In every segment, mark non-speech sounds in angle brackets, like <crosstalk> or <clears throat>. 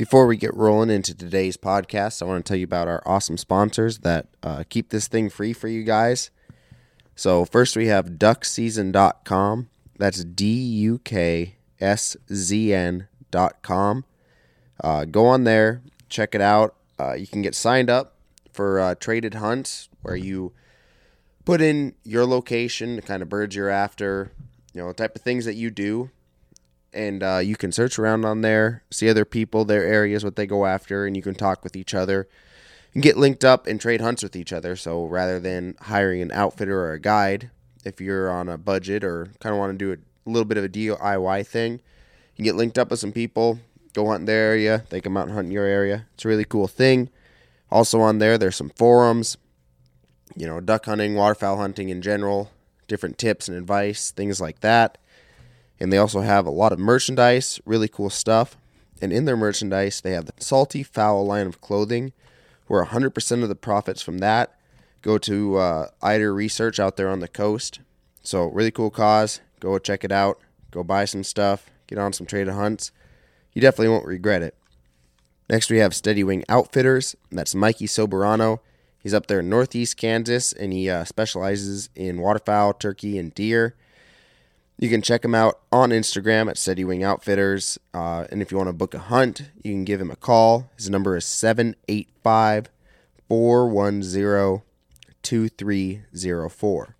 Before we get rolling into today's podcast, I want to tell you about our awesome sponsors that uh, keep this thing free for you guys. So, first we have duckseason.com. That's D U K S Z N.com. Uh, go on there, check it out. Uh, you can get signed up for uh, traded hunts where you put in your location, the kind of birds you're after, you know, the type of things that you do and uh, you can search around on there, see other people, their areas, what they go after, and you can talk with each other and get linked up and trade hunts with each other. So rather than hiring an outfitter or a guide, if you're on a budget or kind of want to do a little bit of a DIY thing, you can get linked up with some people, go hunt in their area, they come out and hunt in your area. It's a really cool thing. Also on there, there's some forums, you know, duck hunting, waterfowl hunting in general, different tips and advice, things like that. And they also have a lot of merchandise, really cool stuff. And in their merchandise, they have the Salty Fowl line of clothing, where 100% of the profits from that go to uh, Eider Research out there on the coast. So, really cool cause. Go check it out. Go buy some stuff. Get on some traded hunts. You definitely won't regret it. Next, we have Steady Wing Outfitters. That's Mikey Soberano. He's up there in northeast Kansas, and he uh, specializes in waterfowl, turkey, and deer. You can check him out on Instagram at Steady Wing Outfitters. Uh, and if you want to book a hunt, you can give him a call. His number is 785 410 2304.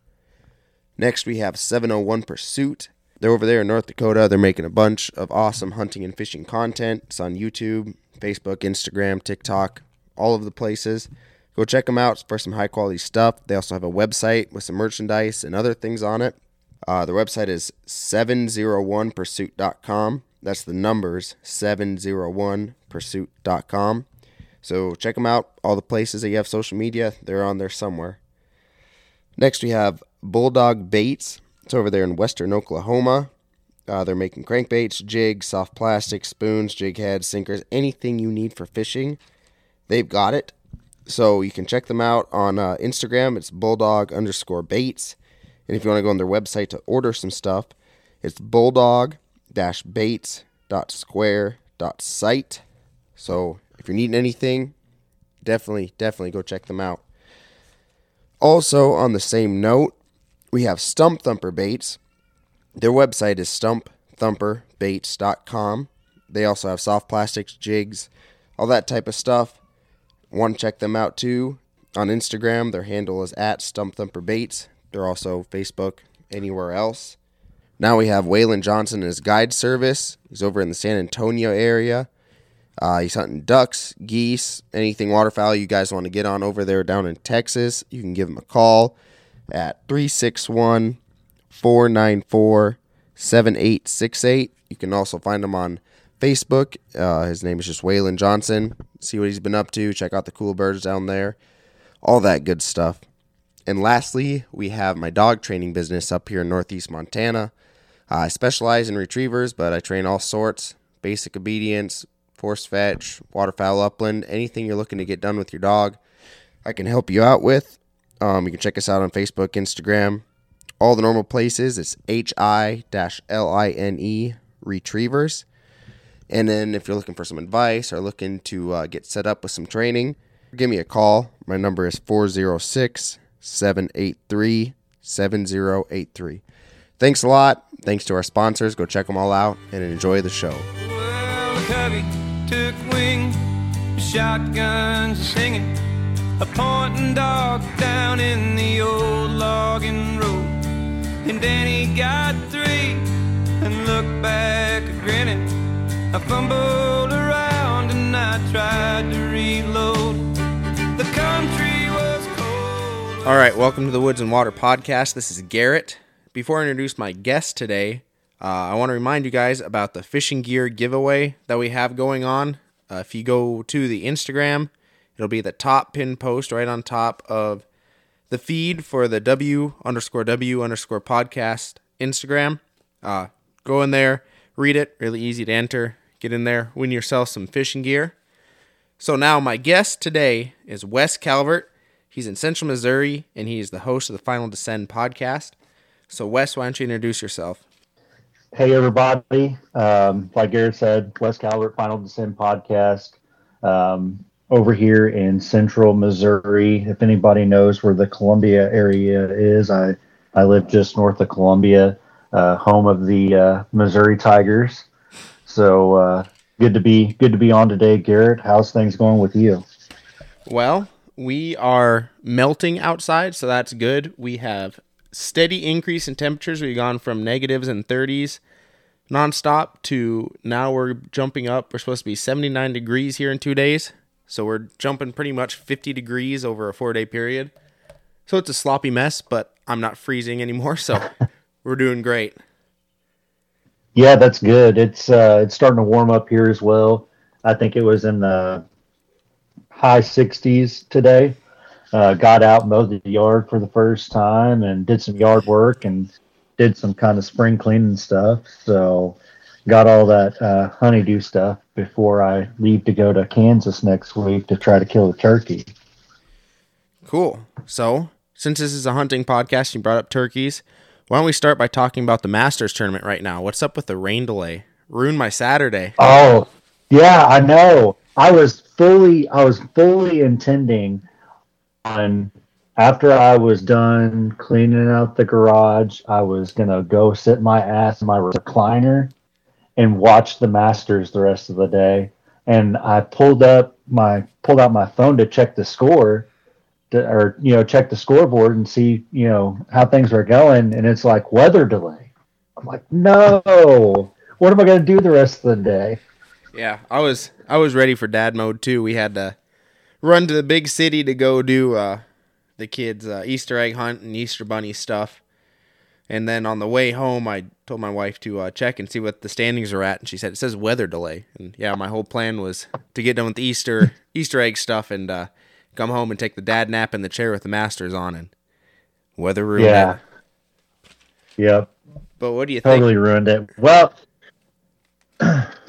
Next, we have 701 Pursuit. They're over there in North Dakota. They're making a bunch of awesome hunting and fishing content. It's on YouTube, Facebook, Instagram, TikTok, all of the places. Go check them out for some high quality stuff. They also have a website with some merchandise and other things on it. Uh, the website is 701pursuit.com. That's the numbers 701pursuit.com. So check them out. All the places that you have social media, they're on there somewhere. Next, we have Bulldog Baits. It's over there in western Oklahoma. Uh, they're making crankbaits, jigs, soft plastic, spoons, jig heads, sinkers, anything you need for fishing. They've got it. So you can check them out on uh, Instagram. It's bulldog underscore baits. And if you want to go on their website to order some stuff, it's bulldog baits.square.site. So if you're needing anything, definitely, definitely go check them out. Also, on the same note, we have Stump Thumper Baits. Their website is stumpthumperbaits.com. They also have soft plastics, jigs, all that type of stuff. Want to check them out too. On Instagram, their handle is at Stump. They're also Facebook, anywhere else. Now we have Waylon Johnson and his guide service. He's over in the San Antonio area. Uh, he's hunting ducks, geese, anything waterfowl you guys want to get on over there down in Texas. You can give him a call at 361 494 7868. You can also find him on Facebook. Uh, his name is just Waylon Johnson. See what he's been up to. Check out the cool birds down there. All that good stuff. And lastly, we have my dog training business up here in Northeast Montana. I specialize in retrievers, but I train all sorts basic obedience, force fetch, waterfowl upland, anything you're looking to get done with your dog, I can help you out with. Um, you can check us out on Facebook, Instagram, all the normal places. It's H I L I N E Retrievers. And then if you're looking for some advice or looking to uh, get set up with some training, give me a call. My number is 406 783 7083. Thanks a lot. Thanks to our sponsors. Go check them all out and enjoy the show. Well, a pointing dog down in the old logging road. And he got three and looked back grinning. I fumbled around and I tried to reload. All right, welcome to the Woods and Water Podcast. This is Garrett. Before I introduce my guest today, uh, I want to remind you guys about the fishing gear giveaway that we have going on. Uh, if you go to the Instagram, it'll be the top pin post right on top of the feed for the W underscore W underscore podcast Instagram. Uh, go in there, read it, really easy to enter. Get in there, win yourself some fishing gear. So now my guest today is Wes Calvert. He's in Central Missouri and he is the host of the Final Descend podcast. So Wes, why don't you introduce yourself? hey everybody. Um, like Garrett said, Wes Calvert Final Descend podcast um, over here in central Missouri. If anybody knows where the Columbia area is, I, I live just north of Columbia, uh, home of the uh, Missouri Tigers. So uh, good to be good to be on today, Garrett. How's things going with you? Well, we are melting outside, so that's good. We have steady increase in temperatures. We've gone from negatives and 30s nonstop to now we're jumping up. We're supposed to be 79 degrees here in two days. So we're jumping pretty much 50 degrees over a four day period. So it's a sloppy mess, but I'm not freezing anymore. So <laughs> we're doing great. Yeah, that's good. It's uh, it's starting to warm up here as well. I think it was in the high 60s today. Uh, got out, mowed the yard for the first time, and did some yard work and did some kind of spring cleaning stuff. So got all that uh, honeydew stuff before I leave to go to Kansas next week to try to kill a turkey. Cool. So since this is a hunting podcast, you brought up turkeys. Why don't we start by talking about the Masters tournament right now? What's up with the rain delay? Ruined my Saturday. Oh, yeah, I know. I was fully, I was fully intending on after I was done cleaning out the garage, I was gonna go sit my ass in my recliner and watch the Masters the rest of the day. And I pulled up my pulled out my phone to check the score, to, or you know check the scoreboard and see you know how things are going. And it's like weather delay. I'm like, no. What am I gonna do the rest of the day? Yeah, I was I was ready for dad mode too. We had to run to the big city to go do uh, the kids' uh, Easter egg hunt and Easter bunny stuff. And then on the way home, I told my wife to uh, check and see what the standings are at, and she said it says weather delay. And yeah, my whole plan was to get done with the Easter <laughs> Easter egg stuff and uh, come home and take the dad nap in the chair with the Masters on, and weather ruined Yeah. it. Yep. But what do you think? totally ruined it. Well, <clears throat>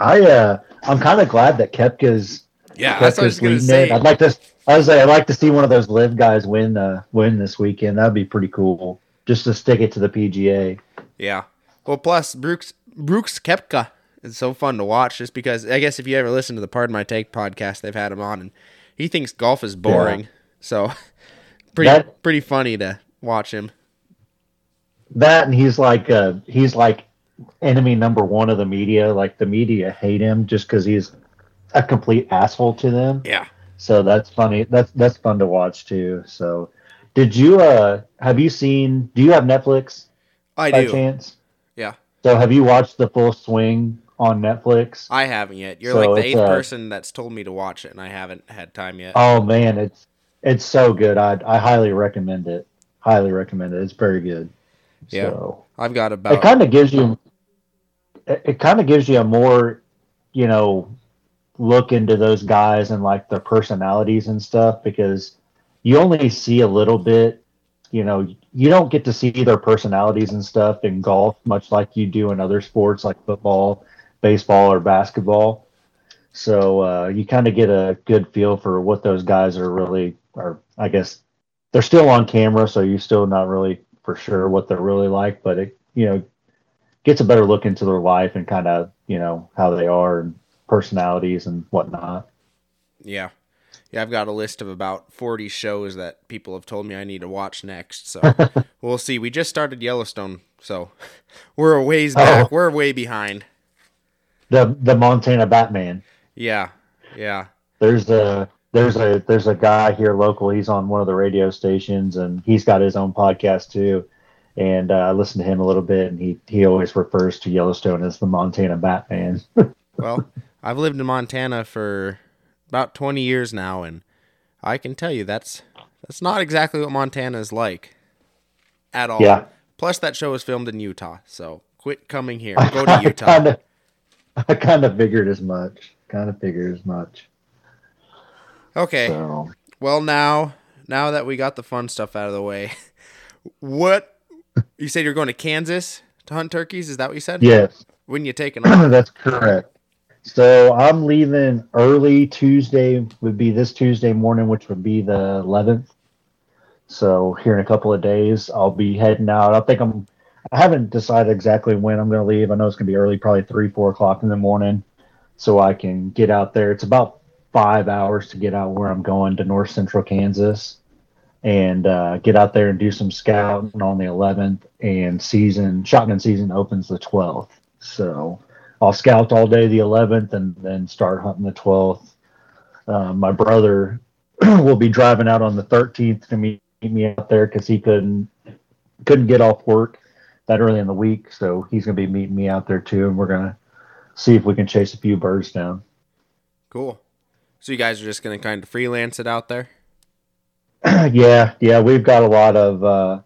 I uh, I'm kind of glad that Koepka's Yeah, that's what I was gonna say. It. I'd like to. I was like, I'd like to see one of those LIV guys win uh, win this weekend. That'd be pretty cool. Just to stick it to the PGA. Yeah. Well, plus Brooks Brooks Koepka is so fun to watch just because I guess if you ever listen to the Pardon My Take podcast, they've had him on and he thinks golf is boring. So <laughs> pretty That- pretty funny to watch him. That and he's like uh, he's like enemy number one of the media. Like the media hate him just because he's a complete asshole to them. Yeah. So that's funny. That's that's fun to watch too. So, did you uh have you seen? Do you have Netflix I by do. chance? Yeah. So have you watched the full swing on Netflix? I haven't yet. You're So like the eighth uh, person that's told me to watch it and I haven't had time yet. Oh man, it's it's so good. I I highly recommend it. Highly recommend it. It's very good. Yeah. So I've got about. it kind of gives you it, it kind of gives you a more, you know, look into those guys and like their personalities and stuff because you only see a little bit, you know, you don't get to see their personalities and stuff in golf much like you do in other sports like football, baseball or basketball. So uh, you kind of get a good feel for what those guys are really, or I guess they're still on camera, so you're still not really for sure what they're really like, but it, you know, gets a better look into their life and kind of, you know, how they are and personalities and whatnot. yeah. Yeah, I've got a list of about 40 shows that people have told me I need to watch next. So <laughs> we'll see. We just started Yellowstone, so <laughs> we're a ways oh. back. Oh. We're way behind. The the Montana Batman. Yeah. Yeah. There's a there's a there's a guy here local. He's on one of the radio stations and he's got his own podcast too. And uh, I listened to him a little bit, and he he always refers to Yellowstone as the Montana Batman. <laughs> Well, I've lived in Montana for about 20 years now, and I can tell you that's that's not exactly what Montana is like at all. Yeah. Plus, that show was filmed in Utah, so quit coming here. <laughs> Go to I Utah. kind of I kind of figured as much. Kind of figured as much. Okay. So Well, now now that we got the fun stuff out of the way, <laughs> what you said you're going to Kansas to hunt turkeys? Is that what you said? yes. When you taking <clears throat> off? That's correct. So I'm leaving early Tuesday, would be this Tuesday morning, which would be the 11th. So here in a couple of days, I'll be heading out. I think I'm, I haven't decided exactly when I'm going to leave. I know it's going to be early, probably three, four o'clock in the morning, so I can get out there. It's about five hours to get out where I'm going to North Central Kansas, and uh, get out there and do some scouting on the 11th. And season shotgun season opens the 12th, so I'll scout all day the 11th and then start hunting the 12th. Uh, my brother <clears throat> will be driving out on the 13th to meet me out there because he couldn't couldn't get off work that early in the week, so he's going to be meeting me out there too, and we're going to see if we can chase a few birds down. Cool. So you guys are just going to kind of freelance it out there? <clears throat> yeah, yeah, we've got a lot of uh,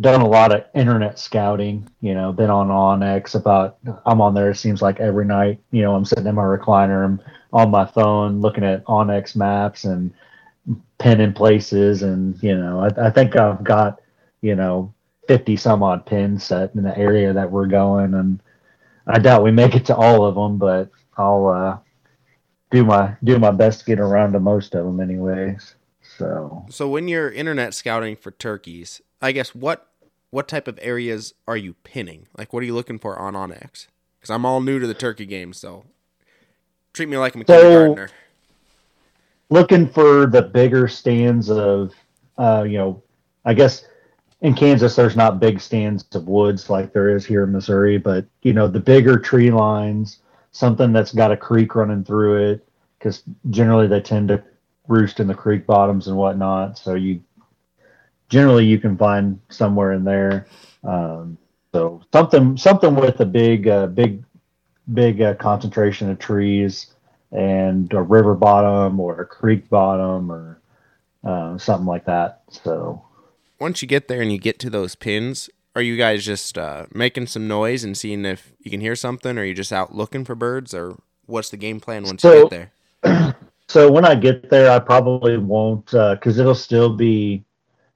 done a lot of internet scouting. You know, been on onX about. I'm on there. It seems like every night. You know, I'm sitting in my recliner. I'm on my phone looking at onX maps and pinning places, and you know, I, I think I've got you know 50 some odd pins set in the area that we're going, and I doubt we make it to all of them, but I'll uh, do my do my best to get around to most of them, anyways. So, So when you're internet scouting for turkeys, I guess what what type of areas are you pinning? Like, what are you looking for on onX? Because I'm all new to the turkey game, so treat me like I'm a So- kindergartner. looking for the bigger stands of, uh, you know, I guess in Kansas there's not big stands of woods like there is here in Missouri, but you know the bigger tree lines, something that's got a creek running through it, because generally they tend to roost in the creek bottoms and whatnot. So you generally you can find somewhere in there. Um, so something something with a big uh, big big uh, concentration of trees and a river bottom or a creek bottom or uh, something like that. So Once you get there and you get to those pins, are you guys just uh, making some noise and seeing if you can hear something, or are you just out looking for birds, or what's the game plan once you get there? <clears throat> so when I get there, I probably won't because it'll still be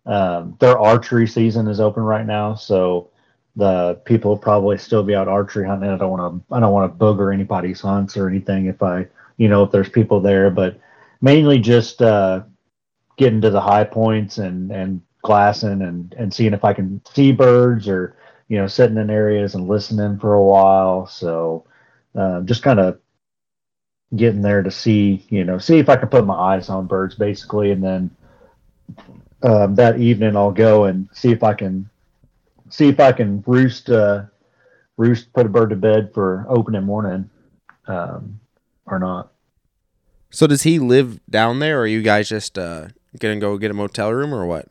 um, their archery season is open right now, so the people will probably still be out archery hunting. I don't want to I don't want to booger anybody's hunts or anything if I you know if there's people there, but mainly just uh, getting to the high points and and glassing and and seeing if I can see birds or you know sitting in areas and listening for a while. So uh, just kind of getting there to see, you know, see if I can put my eyes on birds basically, and then um, that evening I'll go and see if I can see if I can roost, uh, roost, put a bird to bed for opening morning, um, or not. So does he live down there, or are you guys just uh, gonna go get a motel room, or what?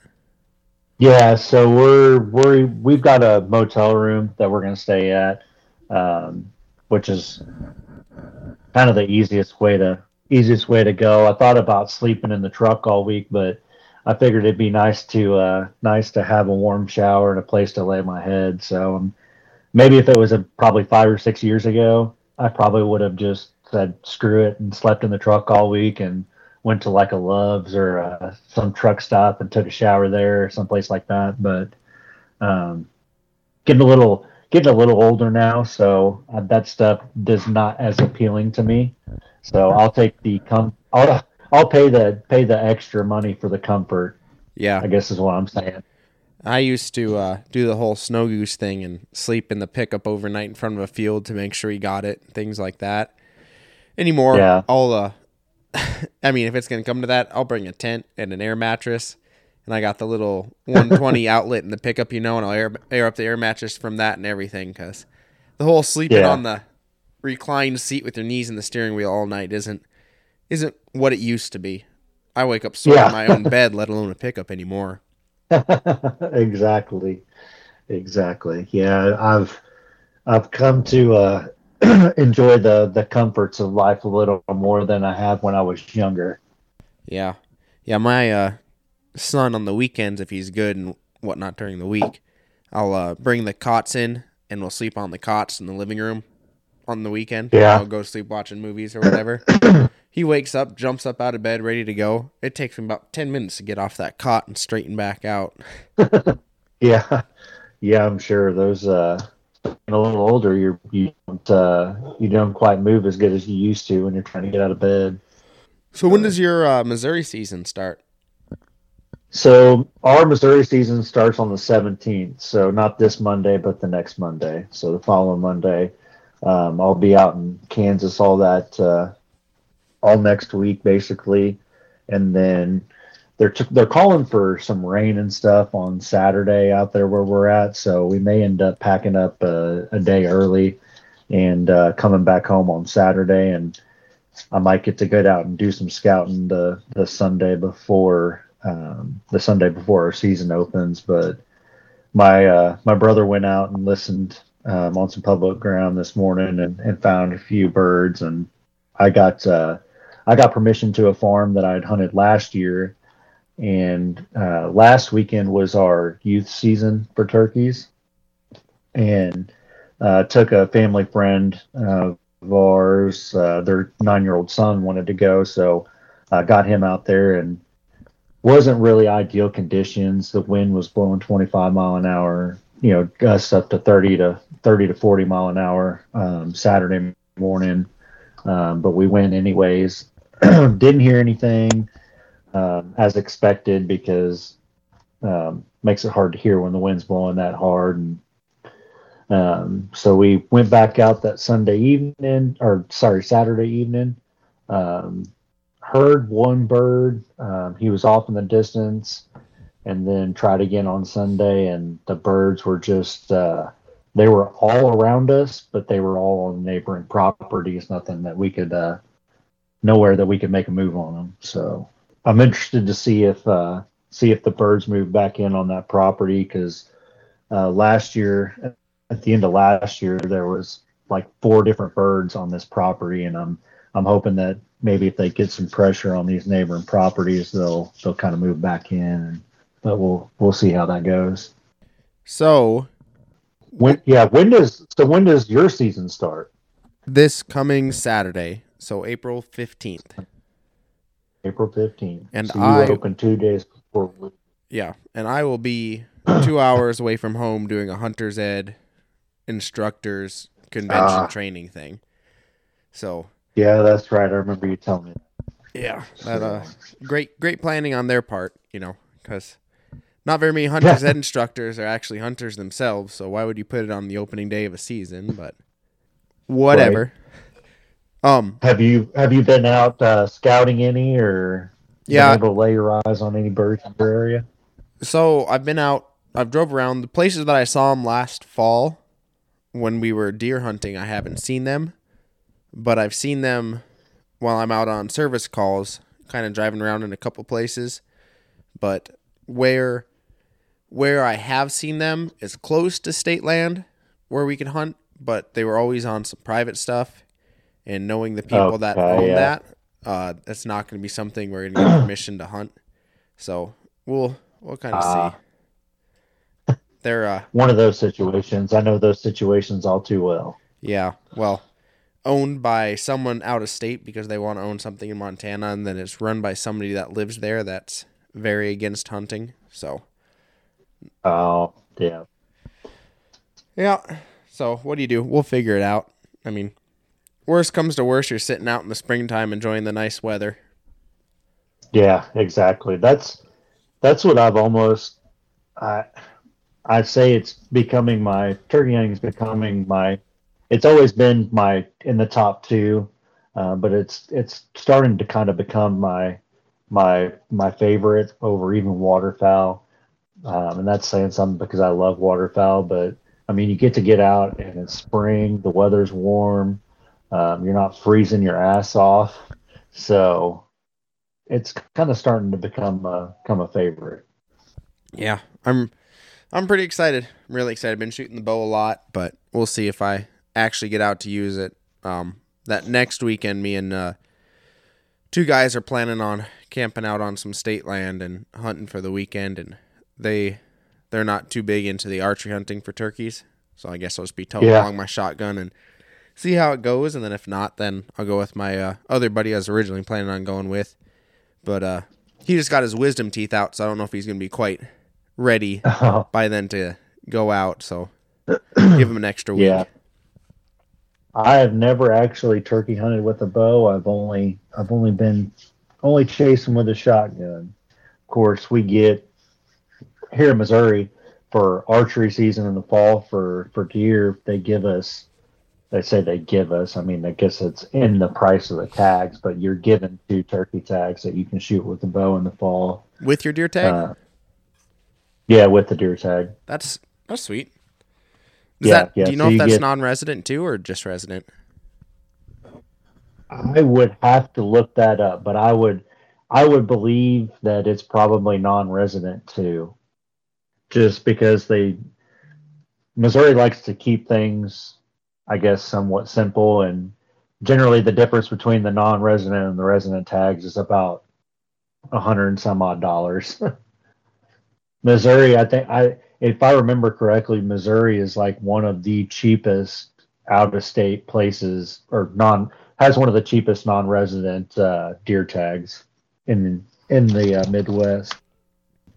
Yeah, so we're we're we've got a motel room that we're gonna stay at, um, which is kind of the easiest way to easiest way to go. I thought about sleeping in the truck all week, but I figured it'd be nice to uh, nice to have a warm shower and a place to lay my head. So um, maybe if it was a, probably five or six years ago, I probably would have just said screw it and slept in the truck all week and went to like a Love's or uh, some truck stop and took a shower there or someplace like that. But um, getting a little getting a little older now, so uh, that stuff does not as appealing to me. So I'll take the com- I'll I'll pay the pay the extra money for the comfort. Yeah, I guess is what I'm saying. I used to uh, do the whole snow goose thing and sleep in the pickup overnight in front of a field to make sure he got it, things like that. Anymore, Yeah. I'll. Uh, <laughs> I mean, if it's gonna come to that, I'll bring a tent and an air mattress, and I got the little 120 <laughs> outlet in the pickup, you know, and I'll air air up the air mattress from that and everything, because the whole sleeping Yeah. on the reclined seat with your knees in the steering wheel all night isn't isn't what it used to be. I wake up sore Yeah. in my own <laughs> bed, let alone a pickup anymore. <laughs> exactly, exactly. Yeah, I've I've come to uh, <clears throat> enjoy the the comforts of life a little more than I have when I was younger. Yeah. Yeah, my uh, son on the weekends, if he's good and whatnot during the week, I'll uh, bring the cots in and we'll sleep on the cots in the living room on the weekend. Yeah. I'll go sleep watching movies or whatever. <coughs> he wakes up, jumps up out of bed, ready to go. It takes him about 10 minutes to get off that cot and straighten back out. <laughs> Yeah, yeah, I'm sure those. Uh, a little older, you're you don't uh, you don't quite move as good as you used to when you're trying to get out of bed. So, when does your uh, Missouri season start? So our Missouri season starts on the 17th. So not this Monday, but the next Monday. So the following Monday, um, I'll be out in Kansas all that uh, all next week basically, and then they're t- they're calling for some rain and stuff on Saturday out there where we're at. So we may end up packing up a, a day early and uh, coming back home on Saturday and. I might get to get out and do some scouting the, the Sunday before um, the Sunday before our season opens. But my uh, my brother went out and listened um, on some public ground this morning and, and found a few birds, and I got uh, I got permission to a farm that I had hunted last year, and uh, last weekend was our youth season for turkeys, and uh, took a family friend of ours. Uh, their nine year old son wanted to go, so I got him out there and wasn't really ideal conditions. The wind was blowing 25 mile an hour, you know, gusts up to 30 to 30 to 40 mile an hour um, Saturday morning. Um, but we went anyways. <clears throat> Didn't hear anything um, as expected because um, makes it hard to hear when the wind's blowing that hard. And um, so we went back out that Sunday evening, or sorry, Saturday evening. Um, heard one bird. Um, he was off in the distance, and then tried again on Sunday, and the birds were just uh, they were all around us, but they were all on neighboring properties. Nothing that we could uh, nowhere that we could make a move on them. So I'm interested to see if uh, see if the birds move back in on that property because uh, last year at the end of last year there was like four different birds on this property, and I'm I'm hoping that maybe if they get some pressure on these neighboring properties, they'll they'll kind of move back in. But we'll we'll see how that goes. So when yeah, when does so when does your season start? This coming Saturday, so April fifteenth. April fifteenth. And so you I open two days before. Yeah, and I will be two hours away from home doing a hunter's ed instructors convention Ah. training thing. So Yeah, that's right. I remember you telling me. yeah, that uh, great great planning on their part, you know, because not very many <laughs> hunters ed instructors are actually hunters themselves. So why would you put it on the opening day of a season? But whatever. Um, Have you have you been out uh, scouting any or Yeah. able to lay your eyes on any birds in your area? so I've been out. I've drove around the places that I saw them last fall when we were deer hunting. I haven't seen them, but I've seen them while I'm out on service calls, kind of driving around in a couple places. But where where I have seen them is close to state land where we can hunt, but they were always on some private stuff. And knowing the people that own yeah. that, uh, that's not going to be something we're going to get <clears throat> permission to hunt. So we'll we'll kind of Ah. see. They're uh One of those situations. I know those situations all too well. yeah, well, owned by someone out of state because they want to own something in Montana, and then it's run by somebody that lives there that's very against hunting. So Oh, yeah. yeah, so what do you do? We'll figure it out. I mean, worst comes to worst, you're sitting out in the springtime enjoying the nice weather. Yeah, exactly. That's that's what I've almost I I'd say it's becoming my turkey hunting is becoming my it's always been my in the top two, uh, but it's it's starting to kind of become my my my favorite over even waterfowl. Um, and that's saying something because I love waterfowl, but I mean you get to get out and it's spring, the weather's warm, um, you're not freezing your ass off. So it's kind of starting to become uh, become a favorite. Yeah, I'm I'm pretty excited. I'm really excited. I've been shooting the bow a lot, but we'll see if I actually get out to use it. Um, that next weekend, me and uh, two guys are planning on camping out on some state land and hunting for the weekend, and they they're not too big into the archery hunting for turkeys, so I guess I'll just be towing Yeah. along my shotgun and see how it goes, and then if not, then I'll go with my uh, other buddy I was originally planning on going with, but uh, he just got his wisdom teeth out, so I don't know if he's gonna be quite ready <laughs> by then to go out. So <clears throat> give him an extra week. yeah. I have never actually turkey hunted with a bow. I've only I've only been only chasing with a shotgun. Of course, we get here in Missouri for archery season in the fall for for deer, they give us. They say they give us. I mean, I guess it's in the price of the tags, but you're given two turkey tags that you can shoot with the bow in the fall. With your deer tag? Uh, yeah, with the deer tag. that's that's sweet. Is Yeah, that, yeah, do you so know if you that's get- non-resident too, or just resident? I would have to look that up, but I would I would believe that it's probably non-resident too. Just because they Missouri likes to keep things I guess somewhat simple and generally the difference between the non-resident and the resident tags is about a hundred and some odd dollars. <laughs> Missouri, I think I if I remember correctly, Missouri is like one of the cheapest out of state places or non has one of the cheapest non-resident uh, deer tags in in the uh, Midwest.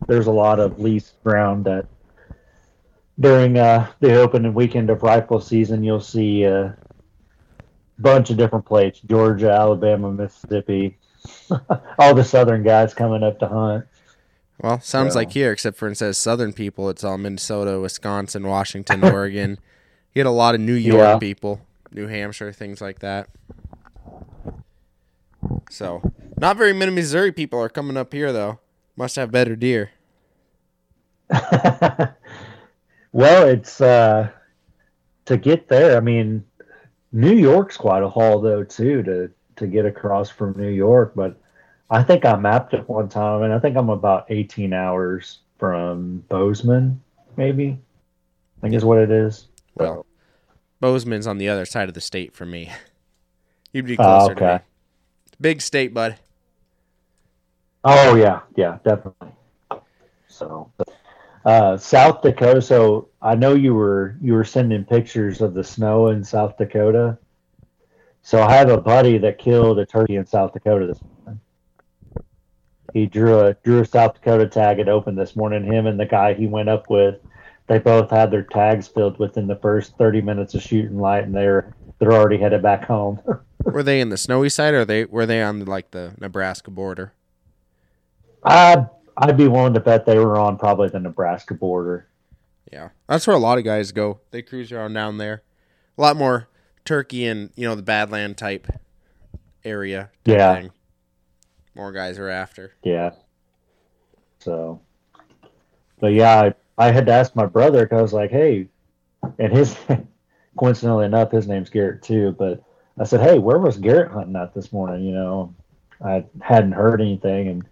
There's a lot of leased ground that during uh, the opening weekend of rifle season, you'll see a bunch of different plates: Georgia, Alabama, Mississippi, <laughs> all the southern guys coming up to hunt. Well, sounds So- like here, except for it says southern people. It's all Minnesota, Wisconsin, Washington, <laughs> Oregon. You get a lot of New York Yeah. people, New Hampshire, things like that. So, not very many Missouri people are coming up here though. Must have better deer. <laughs> well, it's uh, to get there. I mean, New York's quite a haul though too to to get across from New York. But I think I mapped it one time, and I think I'm about 18 hours from Bozeman, maybe. I think is what it is. Well, Bozeman's on the other side of the state for me. <laughs> You'd be Oh, closer to me. okay. Big state, bud. Oh yeah, yeah, definitely. So, uh, South Dakota. So I know you were you were sending pictures of the snow in South Dakota. So I have a buddy that killed a turkey in South Dakota this morning. He drew a drew a South Dakota tag and opened this morning. Him and the guy he went up with, they both had their tags filled within the first thirty minutes of shooting light, and they're they're already headed back home. <laughs> Were they in the snowy side, or they were they on like the Nebraska border? I'd I'd be willing to bet they were on probably the Nebraska border. Yeah, that's where a lot of guys go. They cruise around down there. A lot more turkey and you know the Badland type area. type Yeah. thing. More guys are after. Yeah. So, but yeah, I, I had to ask my brother because I was like, hey, and his, <laughs> coincidentally enough, his name's Garrett too. But I said, hey, where was Garrett hunting at this morning? You know, I hadn't heard anything. And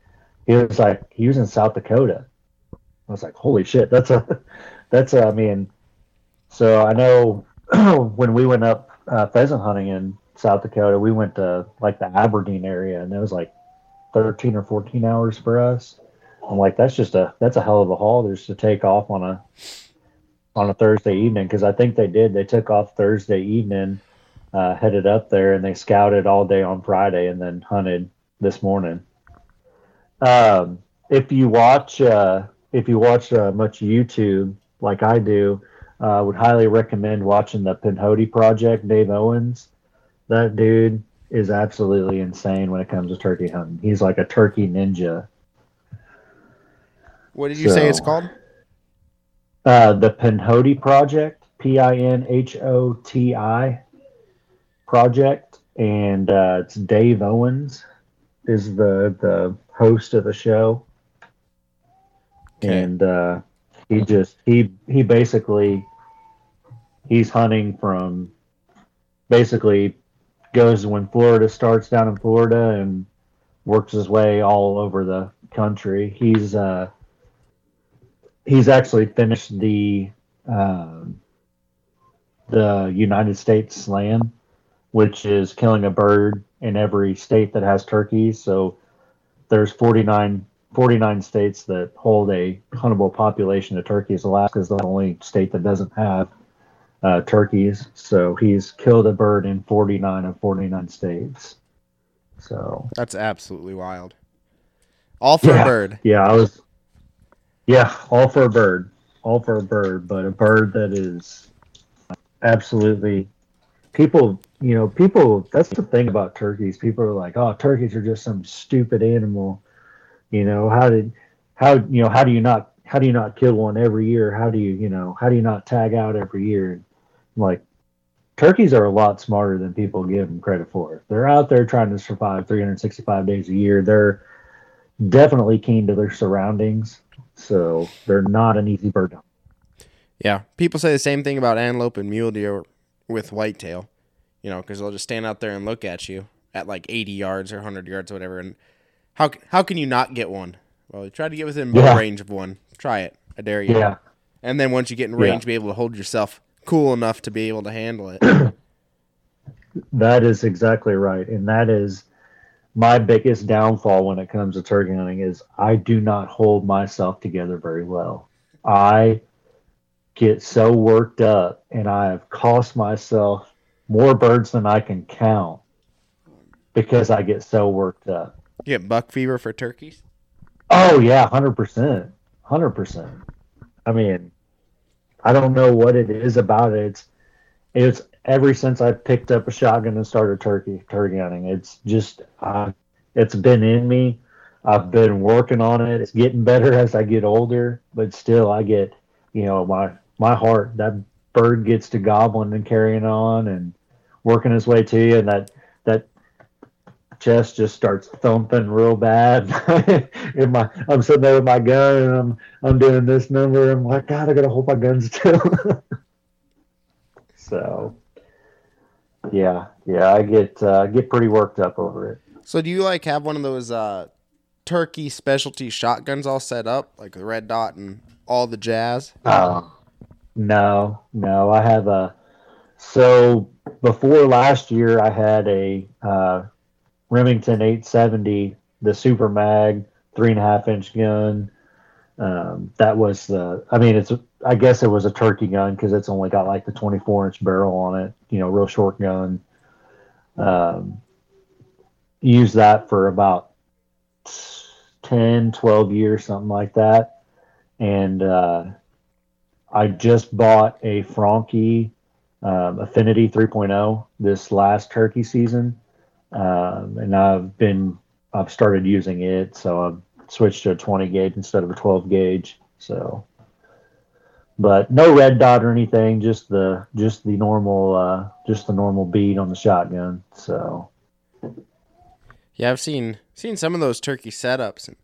he was like, he was in South Dakota. I was like, holy shit, that's a, <laughs> that's a, I mean, so I know <clears throat> when we went up uh, pheasant hunting in South Dakota, we went to like the Aberdeen area and it was like 13 or 14 hours for us. I'm like, that's just a that's a hell of a haul just to take off on a on a Thursday evening because I think they did. They took off Thursday evening, uh, headed up there, and they scouted all day on Friday and then hunted this morning. Um, if you watch uh, if you watch uh, much YouTube like I do, uh, I would highly recommend watching the Pinhoti Project. Dave Owens, that dude is absolutely insane when it comes to turkey hunting. He's like a turkey ninja. What did you say it's called? Uh, the Pinhoti Project, P I N H O T I Project, and uh, it's Dave Owens is the the host of the show, Okay. and uh, he just he he basically he's hunting from basically goes when Florida starts down in Florida and works his way all over the country. He's uh, he's actually finished the um, the United States Slam, which is killing a bird in every state that has turkeys. So there's 49, 49 states that hold a huntable population of turkeys. Alaska is the only state that doesn't have uh, turkeys. So he's killed a bird in 49 of 49 states. So That's absolutely wild. All for Yeah. a bird. Yeah, I was. Yeah, all for a bird, all for a bird, but a bird that is absolutely people. You know, people. That's the thing about turkeys. People are like, "Oh, turkeys are just some stupid animal." You know, how did how you know how do you not how do you not kill one every year? How do you, you know, how do you not tag out every year? Like, turkeys are a lot smarter than people give them credit for. They're out there trying to survive 365 days a year. They're definitely keen to their surroundings, so they're not an easy bird. Yeah, people say the same thing about antelope and mule deer with whitetail. You know, because they'll just stand out there and look at you at like 80 yards or 100 yards or whatever. And how how can you not get one? Well, you try to get within Yeah. range of one. Try it. I dare you. Yeah, And then once you get in Yeah. range, be able to hold yourself cool enough to be able to handle it. <clears throat> that is exactly right, and that is my biggest downfall when it comes to turkey hunting is I do not hold myself together very well. I get so worked up, and I have cost myself more birds than I can count because I get so worked up. You get buck fever for turkeys? Oh yeah, hundred percent, hundred percent. I mean, I don't know what it is about it. It's it's ever since I picked up a shotgun and started turkey turkey hunting. It's just uh, it's been in me. I've been working on it. It's getting better as I get older, but still, I get you know my my heart that bird gets to gobbling and carrying on and working his way to you, and that that chest just starts thumping real bad. <laughs> In my, I'm sitting there with my gun and I'm I'm doing this number. I'm like, God, I gotta hold my gun still. <laughs> so, yeah, yeah, I get uh, get pretty worked up over it. So do you like have one of those uh, turkey specialty shotguns all set up, like the red dot and all the jazz? Um, no, no, I have a. So before last year, I had a uh, Remington 870, the Super Mag three and a half inch gun. Um, that was the. I mean, it's. I guess it was a turkey gun because it's only got like the 24 inch barrel on it. You know, real short gun. Um, used that for about 10, 12 years, something like that, and. Uh, I just bought a Franchi um, Affinity 3.0 this last turkey season, um, and I've been I've started using it. So I've switched to a 20 gauge instead of a 12 gauge. So, but no red dot or anything, just the just the normal uh, just the normal bead on the shotgun. So Yeah, I've seen seen some of those turkey setups, and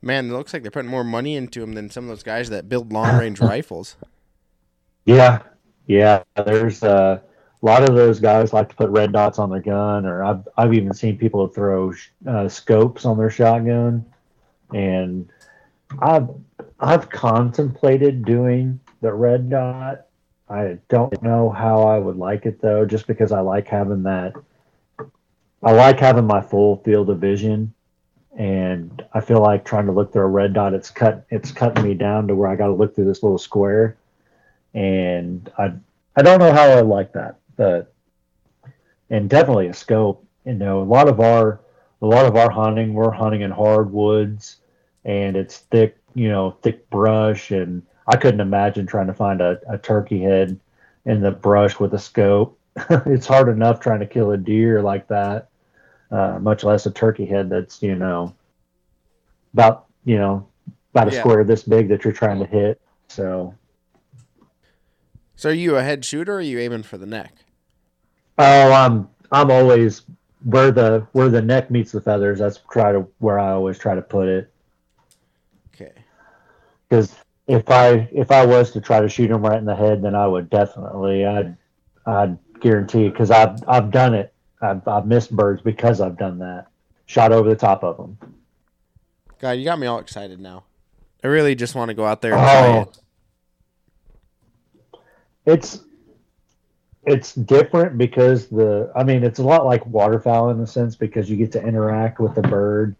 man, it looks like they're putting more money into them than some of those guys that build long range <laughs> rifles. Yeah, yeah. There's uh, a lot of those guys like to put red dots on their gun, or I've I've even seen people throw uh, scopes on their shotgun, and I've I've contemplated doing the red dot. I don't know how I would like it though, just because I like having that. I like having my full field of vision, and I feel like trying to look through a red dot. It's cut. It's cutting me down to where I got to look through this little square and I I don't know how I like that, but and definitely a scope. You know, a lot of our a lot of our hunting, we're hunting in hardwoods, and it's thick, you know, thick brush, and I couldn't imagine trying to find a, a turkey head in the brush with a scope. <laughs> it's hard enough trying to kill a deer like that, uh, much less a turkey head that's you know about you know about a Yeah. square this big that you're trying to hit. So So are you a head shooter or are you aiming for the neck? Oh, I'm I'm always where the where the neck meets the feathers. That's try to where I always try to put it. Okay. Because if I if I was to try to shoot him right in the head, then I would definitely I'd I'd guarantee because I've I've done it. I've I've missed birds because I've done that. Shot over the top of them. God, you got me all excited now. I really just want to go out there and oh. try Oh, it. it's it's different because the I mean it's a lot like waterfowl in a sense because you get to interact with the bird.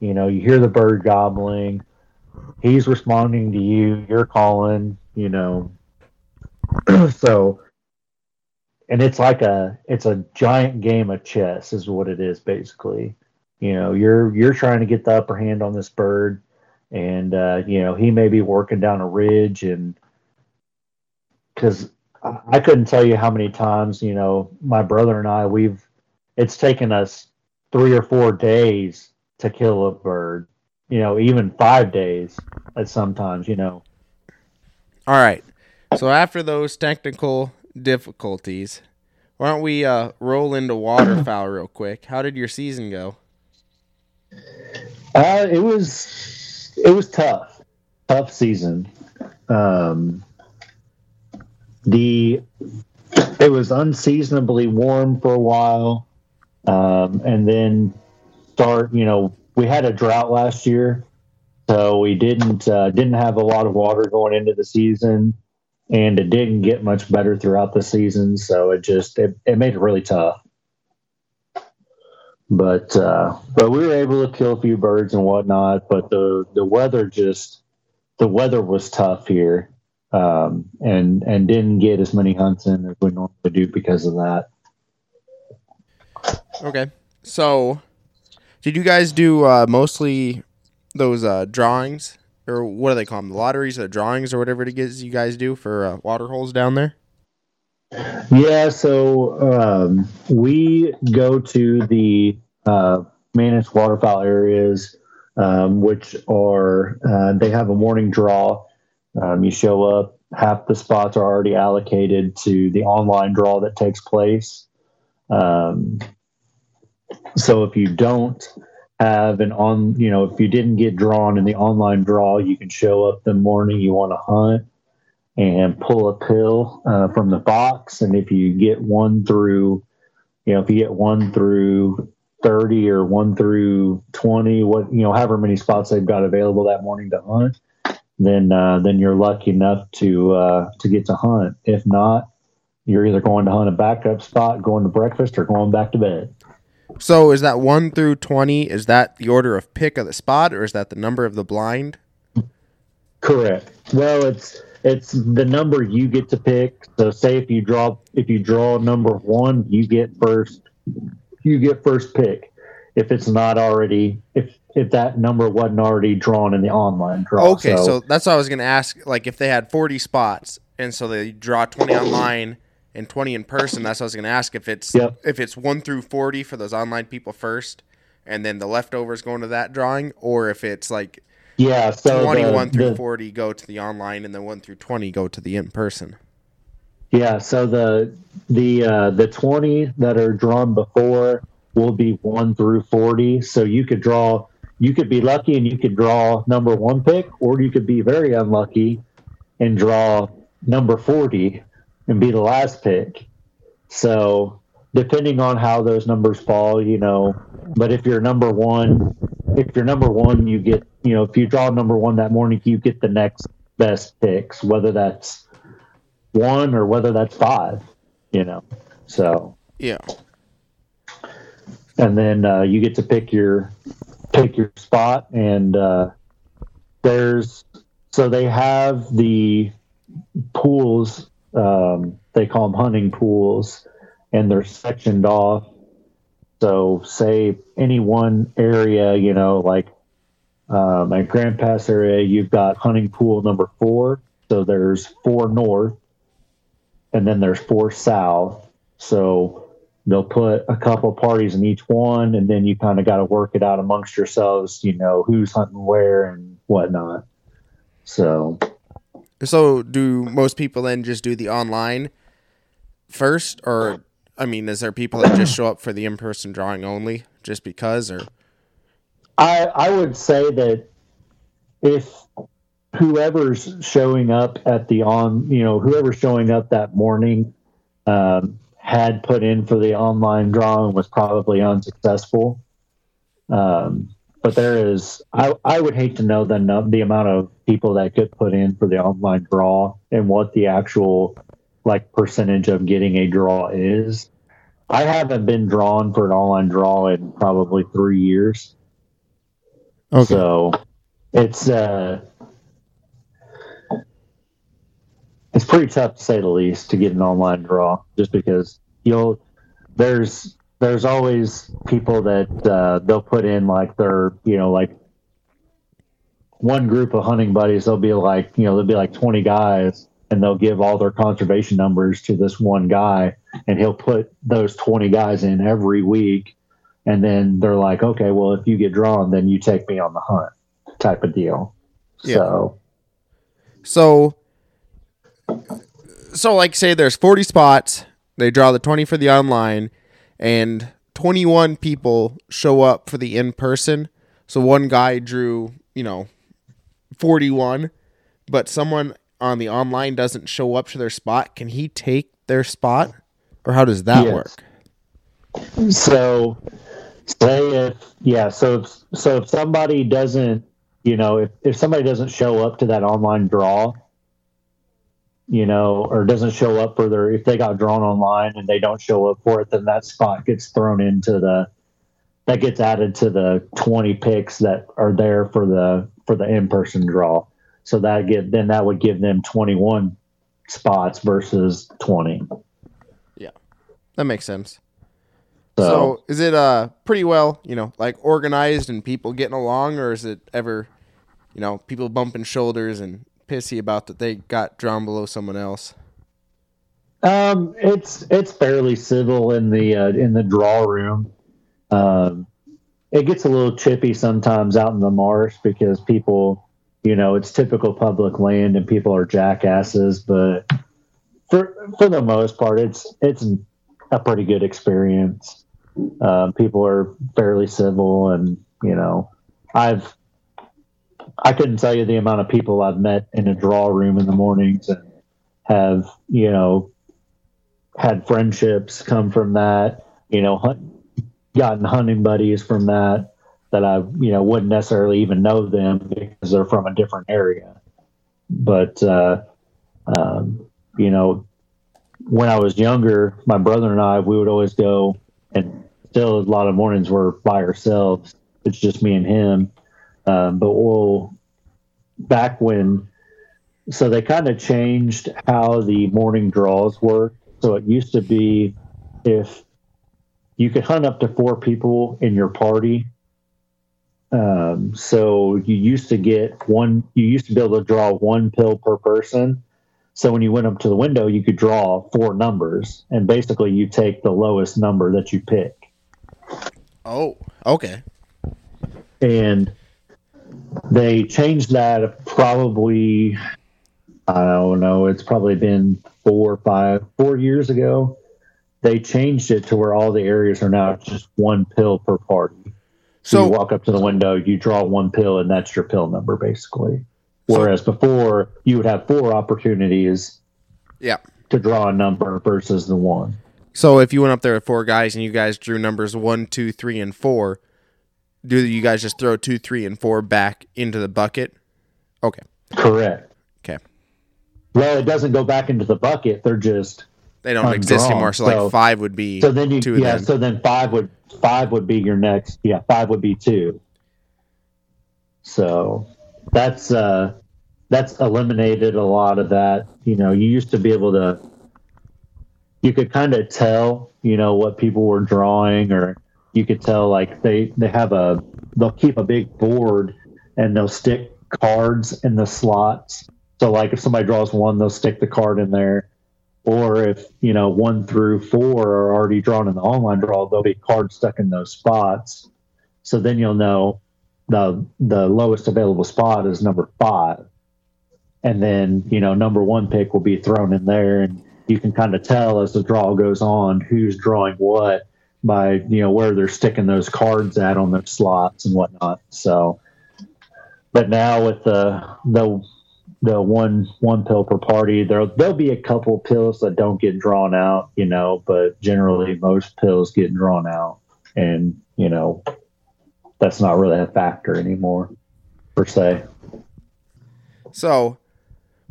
You know, you hear the bird gobbling. He's responding to you. You're calling. You know, <clears throat> so and it's like a it's a giant game of chess is what it is basically. You know, you're you're trying to get the upper hand on this bird, and uh, you know he may be working down a ridge and because I couldn't tell you how many times, you know, my brother and I, we've, it's taken us three or four days to kill a bird. you know, even five days at sometimes, you know. All right. So after those technical difficulties, why don't we uh, roll into waterfowl real quick? How did your season go? Uh, it was it was tough, tough season. Um, the it was unseasonably warm for a while, um, and then start. You know, we had a drought last year, so we didn't uh, didn't have a lot of water going into the season, and it didn't get much better throughout the season. So it just it, it made it really tough. But uh, but we were able to kill a few birds and whatnot. But the the weather just the weather was tough here, um, and and didn't get as many hunts in as we normally do because of that. Okay. So, did you guys do uh, mostly those uh, drawings, or what do they call them? The lotteries, or the drawings, or whatever it is you guys do for uh, water holes down there? Yeah, so um, we go to the uh, managed waterfowl areas, um, which are uh, they have a morning draw. Um, you show up, half the spots are already allocated to the online draw that takes place. Um, so if you don't have an on, you know, if you didn't get drawn in the online draw, you can show up the morning you want to hunt and pull a pill uh, from the box. And if you get one through, you know, if you get one through 30 or one through 20, what, you know, however many spots they've got available that morning to hunt, then, uh, then you're lucky enough to, uh, to get to hunt. If not, you're either going to hunt a backup spot, going to breakfast, or going back to bed. So, is that one through twenty? Is that the order of pick of the spot, or is that the number of the blind? Correct. Well, it's it's the number you get to pick. So say if you draw if you draw number one, you get first you get first pick. If it's not already if if that number wasn't already drawn in the online draw. Okay, so, that's what I was gonna ask. Like, if they had forty spots, and so they draw twenty online and twenty in person, that's what I was gonna ask. If it's Yep. if it's one through forty for those online people first, and then the leftovers going to that drawing, or if it's like yeah, so twenty one the- through the- forty go to the online, and then one through twenty go to the in person. Yeah, so the the uh, the twenty that are drawn before will be one through forty. So you could draw, you could be lucky and you could draw number one pick, or you could be very unlucky and draw number forty and be the last pick. So depending on how those numbers fall, you know. But if you're number one, if you're number one, you get, you know, if you draw number one that morning, you get the next best picks, whether that's one or whether that's five, you know. So, Yeah. and then uh, you get to pick your pick your spot, and uh, there's so they have the pools. Um, they call them hunting pools, and they're sectioned off. So, say any one area, you know, like um, at Grand Pass area, you've got hunting pool number four. So there's four north, and then there's four south. So they'll put a couple parties in each one, and then you kind of got to work it out amongst yourselves. You know who's hunting where and whatnot. So So, do most people then just do the online first, or I mean, is there people that just show up for the in person drawing only just because, or I I would say that if whoever's showing up at the on you know whoever's showing up that morning um, had put in for the online drawing was probably unsuccessful. Um, but there is I, I would hate to know the the amount of people that could put in for the online draw and what the actual like percentage of getting a draw is. I haven't been drawn for an online draw in probably three years. So it's uh it's pretty tough to say the least to get an online draw just because you'll there's there's always people that uh, they'll put in like their you know like one group of hunting buddies they'll be like you know they'll be like 20 guys and they'll give all their conservation numbers to this one guy and he'll put those 20 guys in every week and then they're like okay well if you get drawn then you take me on the hunt type of deal. Yeah. So So, so like say there's 40 spots. They draw the 20 for the online, and 21 people show up for the in person. So one guy drew, you know, 41, but someone on the online doesn't show up to their spot. Can he take their spot, or how does that Yes. work? So, say if yeah, so if, so if somebody doesn't, you know, if if somebody doesn't show up to that online draw, you know, or doesn't show up for their if they got drawn online and they don't show up for it, then that spot gets thrown into the that gets added to the twenty picks that are there for the for the in person draw. So that get then that would give them twenty one spots versus twenty. Yeah. That makes sense. So, So is it uh pretty well, you know, like organized and people getting along, or is it ever, you know, people bumping shoulders and pissy about that they got drawn below someone else? Um, it's it's fairly civil in the uh, in the draw room. Um, it gets a little chippy sometimes out in the marsh because people, you know, it's typical public land and people are jackasses. But for for the most part, it's it's a pretty good experience. Um, people are fairly civil, and you know, I've I couldn't tell you the amount of people I've met in a draw room in the mornings and have you know had friendships come from that, you know, hunt, gotten hunting buddies from that that I, you know, wouldn't necessarily even know them because they're from a different area. But, uh, um, you know, when I was younger, my brother and I, we would always go and still a lot of mornings were by ourselves. It's just me and him. Um, but we'll, back when, so they kind of changed how the morning draws work. So it used to be if you could hunt up to four people in your party. Um, so you used to get one, you used to be able to draw one pill per person. So when you went up to the window, you could draw four numbers, and basically you take the lowest number that you pick. Oh, okay. and they changed that probably i don't know it's probably been four five four years ago. They changed it to where all the areas are now just one pill per party. So, So you walk up to the window you draw one pill and that's your pill number basically. So- whereas before you would have four opportunities yeah. to draw a number versus the one. So if you went up there with four guys and you guys drew numbers one, two, three, and four, do you guys just throw two, three, and four back into the bucket? Okay. correct Okay. well it doesn't go back into the bucket they're just They don't exist anymore. So, so- like five would be So then you two. yeah. So then five would five would be your next. Yeah, five would be two. So that's uh that's eliminated a lot of that. You know, you used to be able to you could kind of tell, you know, what people were drawing or you could tell like they they have a they'll keep a big board and they'll stick cards in the slots. So like if somebody draws one, they'll stick the card in there or if you know one through four are already drawn in the online draw, there'll be cards stuck in those spots. So then you'll know the the lowest available spot is number five, and then you know number one pick will be thrown in there, and you can kind of tell as the draw goes on who's drawing what by you know where they're sticking those cards at on their slots and whatnot. So, but now with the the the one one pill per party. There there'll be a couple pills that don't get drawn out, you know, but generally most pills get drawn out, and you know that's not really a factor anymore per se. So,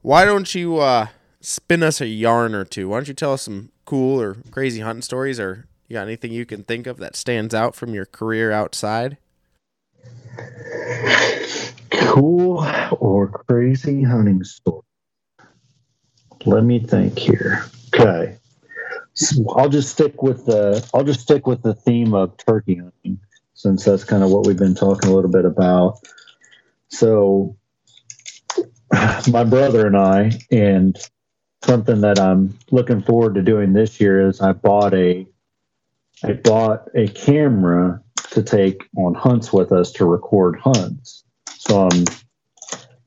why don't you uh, spin us a yarn or two? Why don't you tell us some cool or crazy hunting stories, or you got anything you can think of that stands out from your career outside? Cool or crazy hunting story. Let me think here. Okay. So I'll just stick with the I'll just stick with the theme of turkey hunting since that's kind of what we've been talking a little bit about. So <sighs> my brother and I and something that I'm looking forward to doing this year is I bought a I bought a camera to take on hunts with us to record hunts. So I'm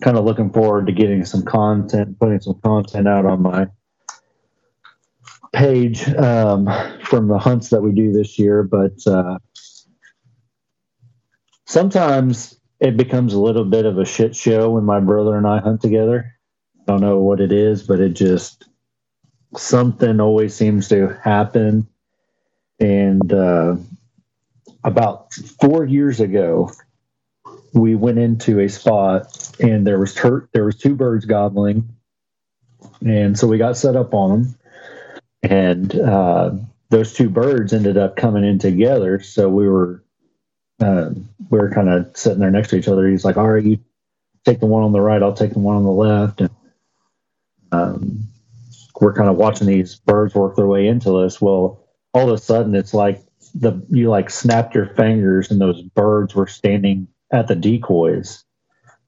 kind of looking forward to getting some content, putting some content out on my page um, from the hunts that we do this year. But uh, sometimes it becomes a little bit of a shit show when my brother and I hunt together. I don't know what it is, but it just something always seems to happen. And uh, about four years ago, we went into a spot and there was tur- there was two birds gobbling, and so we got set up on them, and uh, those two birds ended up coming in together. So we were uh, we were kind of sitting there next to each other. He's like, "All right, you take the one on the right, I'll take the one on the left," and um, we're kind of watching these birds work their way into us. Well, all of a sudden, it's like the you like snapped your fingers, and those birds were standing at the decoys,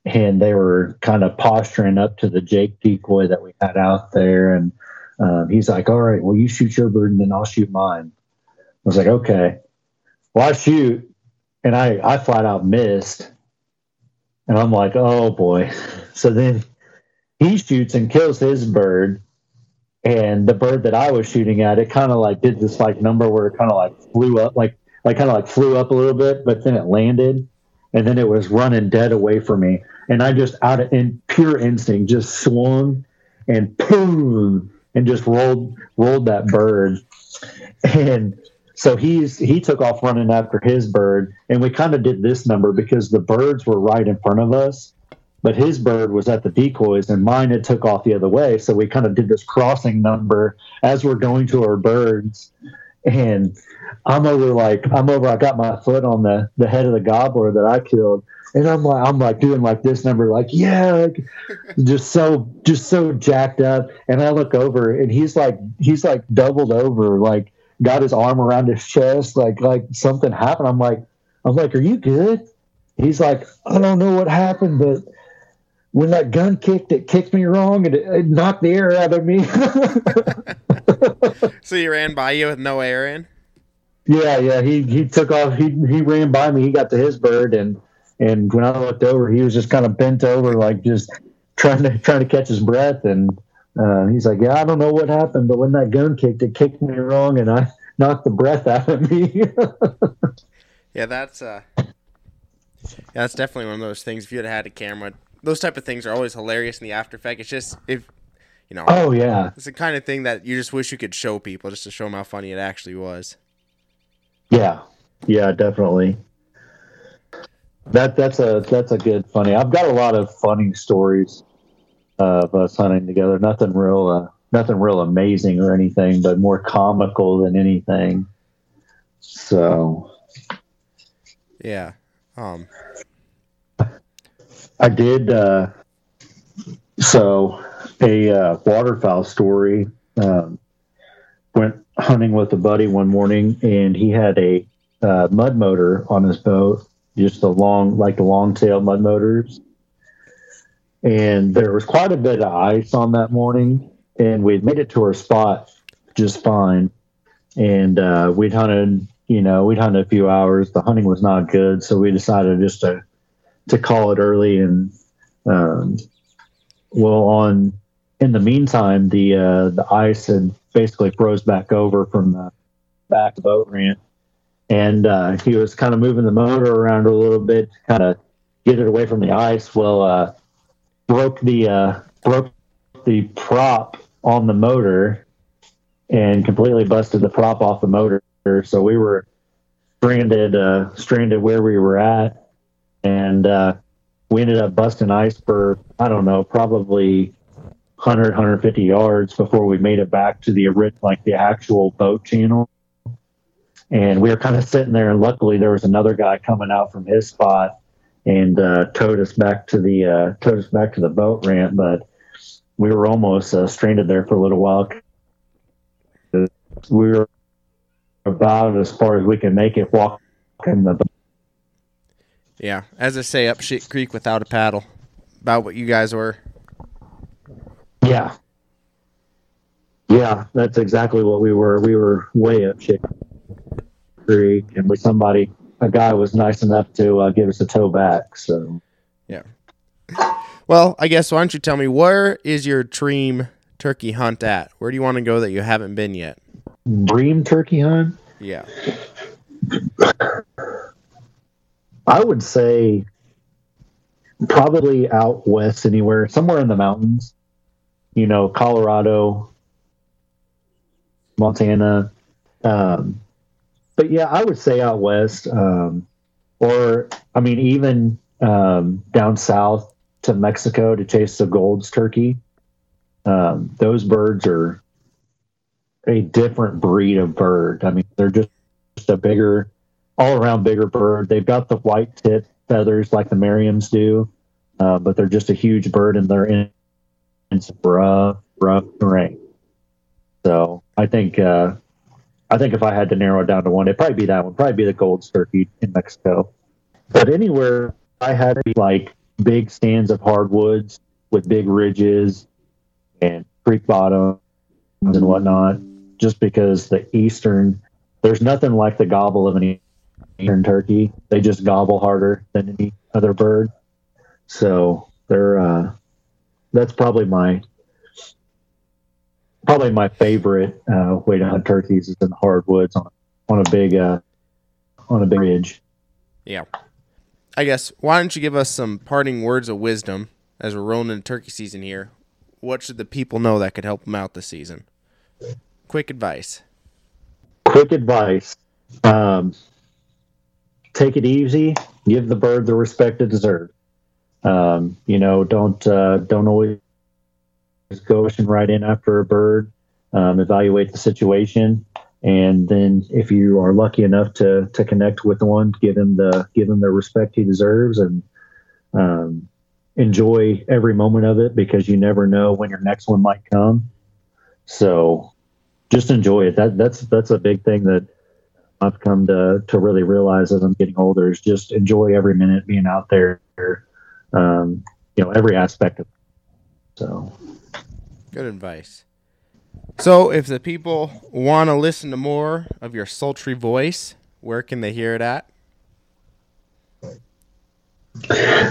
and they were kind of posturing up to the Jake decoy that we had out there. And um, he's like, "All right, well, you shoot your bird, and then I'll shoot mine." I was like, "Okay." Well, I shoot, and I I flat out missed, and I'm like, "Oh boy!" <laughs> So then he shoots and kills his bird, and the bird that I was shooting at, it kind of like did this like number where it kind of like flew up, like like kind of like flew up a little bit, but then it landed, and then it was running dead away from me, and I just out of in pure instinct just swung and boom and just rolled rolled that bird, and so he's he took off running after his bird, and we kind of did this number because the birds were right in front of us but his bird was at the decoys and mine had took off the other way. So we kind of did this crossing number as we're going to our birds. And i'm over like i'm over i got my foot on the the head of the gobbler that i killed. And i'm like i'm like doing like this number like yeah like, <laughs> just so just so jacked up. And i look over and he's like he's like doubled over like got his arm around his chest like like something happened. I'm like i'm like are you good? He's like i don't know what happened but when that gun kicked, it kicked me wrong and it, it knocked the air out of me. <laughs> So you ran by you with no air in? yeah, yeah. He he took off. He he ran by me. He got to his bird, and and when I looked over, he was just kind of bent over, like just trying to trying to catch his breath. And uh, he's like, "Yeah, I don't know what happened, but when that gun kicked, it kicked me wrong, and I knocked the breath out of me." <laughs> Yeah, that's uh yeah, that's definitely one of those things. If you had had a camera, those type of things are always hilarious in the after effect. It's just if you know, oh yeah, it's the kind of thing that you just wish you could show people just to show them how funny it actually was. yeah, yeah, definitely. That that's a that's a good funny. I've got a lot of funny stories of us hunting together. Nothing real, uh, nothing real amazing or anything, but more comical than anything. So Yeah. Um I did. Uh, so a uh, waterfowl story. Um, went hunting with a buddy one morning, and he had a uh, mud motor on his boat, just a long, like the long tail mud motors. And there was quite a bit of ice on that morning, and we'd made it to our spot just fine. And uh, we'd hunted, you know, we'd hunted a few hours. The hunting was not good, so we decided just to to call it early and um, well on in the meantime the uh, the ice had basically froze back over from the back boat ramp. And uh, he was kind of moving the motor around a little bit to kind of get it away from the ice. Well uh, broke the uh, broke the prop on the motor and completely busted the prop off the motor. So we were stranded uh, stranded where we were at and uh, we ended up busting ice for I don't know, probably 100, 150 yards before we made it back to the like the actual boat channel. And we were kind of sitting there, and luckily there was another guy coming out from his spot and uh, towed us back to the uh, towed us back to the boat ramp. But we were almost uh, stranded there for a little while. We were about as far as we can make it walking the yeah, as I say, up shit creek without a paddle. About what you guys were. Yeah. Yeah, that's exactly what we were. We were way up shit creek, and we somebody, a guy was nice enough to uh, give us a tow back. So Yeah. Well, I guess why don't you tell me where is your dream turkey hunt at? Where do you want to go that you haven't been yet? Dream turkey hunt. Yeah. <laughs> I would say probably out west anywhere, somewhere in the mountains. You know, Colorado, Montana. Um, but yeah, I would say out west, um, or I mean, even um, down south to Mexico to chase the Gould's turkey. Um, those birds are a different breed of bird. I mean, they're just a bigger, all around bigger bird. They've got the white tip feathers like the Merriams do, uh, but they're just a huge bird and they're in, in some rough, rough terrain. So I think, uh, I think if I had to narrow it down to one, it'd probably be that one. Probably be the Gould turkey in Mexico. But anywhere I had like big stands of hardwoods with big ridges and creek bottoms and whatnot, just because the eastern, there's nothing like the gobble of an eastern turkey. They just gobble harder than any other bird. So they're, uh, that's probably my, probably my favorite uh, way to hunt turkeys is in the hardwoods on, on a big, uh, on a big ridge. Yeah. I guess why don't you give us some parting words of wisdom as we're rolling into turkey season here? What should the people know that could help them out this season? Quick advice. Quick advice. Um, take it easy. Give the bird the respect it deserves. Um, you know, don't uh, don't always go rushing right in after a bird. Um, evaluate the situation, and then if you are lucky enough to to connect with one, give him the give him the respect he deserves, and um, enjoy every moment of it because you never know when your next one might come. So, just enjoy it. That that's that's a big thing that I've come to to really realize as I'm getting older is just enjoy every minute being out there. Um, you know, every aspect of. It. So, good advice. So, if the people want to listen to more of your sultry voice, where can they hear it at?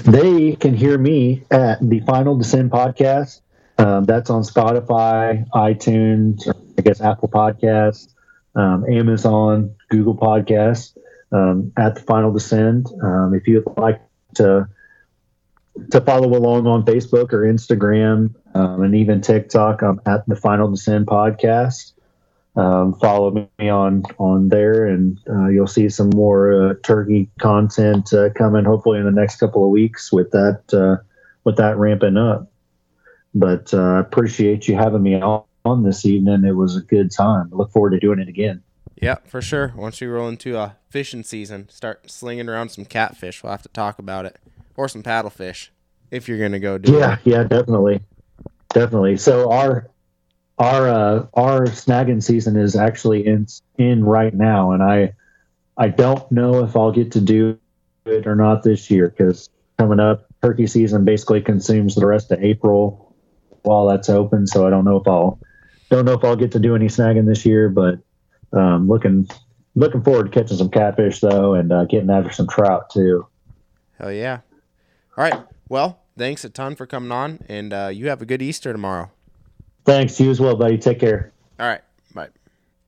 They can hear me at the Final Descent podcast. Um, that's on Spotify, iTunes, I guess Apple Podcasts, um, Amazon, Google Podcasts. Um, at the Final Descent. Um, if you'd like to to follow along on Facebook or Instagram um, and even TikTok, I'm at the Final Descent podcast. Um, follow me on on there, and uh, you'll see some more uh, turkey content uh, coming. Hopefully, in the next couple of weeks with that uh, with that ramping up. But uh, I appreciate you having me on, on this evening. It was a good time. look forward to doing it again. Yeah, for sure. Once we roll into a fishing season, start slinging around some catfish. We'll have to talk about it, or some paddlefish, if you're gonna go do yeah, it. Yeah, definitely, definitely. So our our uh, our snagging season is actually in in right now, and I I don't know if I'll get to do it or not this year because coming up, turkey season basically consumes the rest of April while that's open. So I don't know if I'll don't know if I'll get to do any snagging this year, but um, looking looking forward to catching some catfish though, and uh, getting after some trout too. Hell yeah! All right. Well, thanks a ton for coming on, and uh, you have a good Easter tomorrow. Thanks. You as well, buddy. Take care. All right.